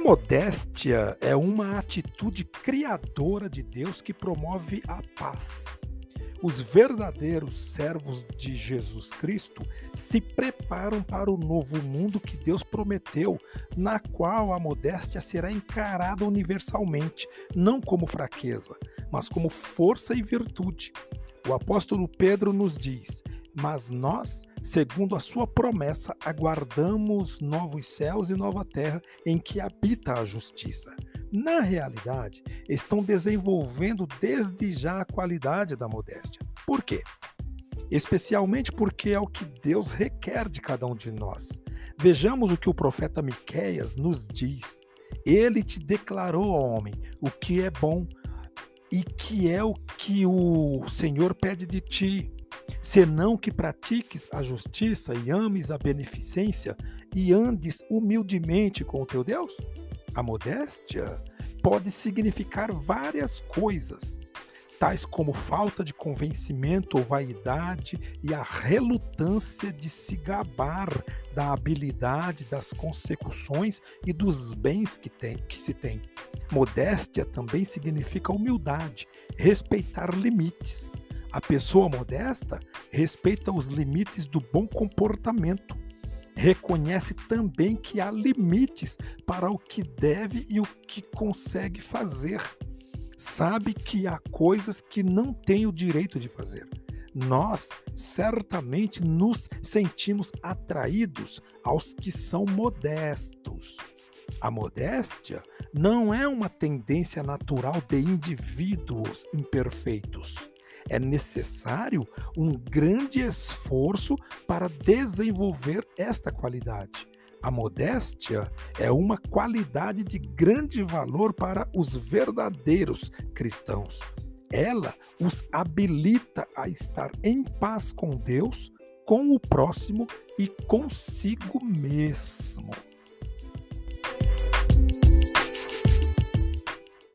modéstia é uma atitude criadora de Deus que promove a paz. Os verdadeiros servos de Jesus Cristo se preparam para o novo mundo que Deus prometeu, na qual a modéstia será encarada universalmente, não como fraqueza, mas como força e virtude. O apóstolo Pedro nos diz: Mas nós segundo a sua promessa, aguardamos novos céus e nova terra em que habita a justiça. Na realidade, estão desenvolvendo desde já a qualidade da modéstia. Por quê? Especialmente porque é o que Deus requer de cada um de nós. Vejamos o que o profeta Miqueias nos diz. Ele te declarou, homem, o que é bom e que é o que o Senhor pede de ti, senão que pratiques a justiça e ames a beneficência e andes humildemente com o teu Deus? A modéstia pode significar várias coisas, tais como falta de convencimento ou vaidade e a relutância de se gabar da habilidade, das consecuções e dos bens que, tem, que se tem. Modéstia também significa humildade, respeitar limites, a pessoa modesta respeita os limites do bom comportamento. Reconhece também que há limites para o que deve e o que consegue fazer. Sabe que há coisas que não tem o direito de fazer. Nós certamente nos sentimos atraídos aos que são modestos. A modéstia não é uma tendência natural de indivíduos imperfeitos é necessário um grande esforço para desenvolver esta qualidade. A modéstia é uma qualidade de grande valor para os verdadeiros cristãos. Ela os habilita a estar em paz com Deus, com o próximo e consigo mesmo.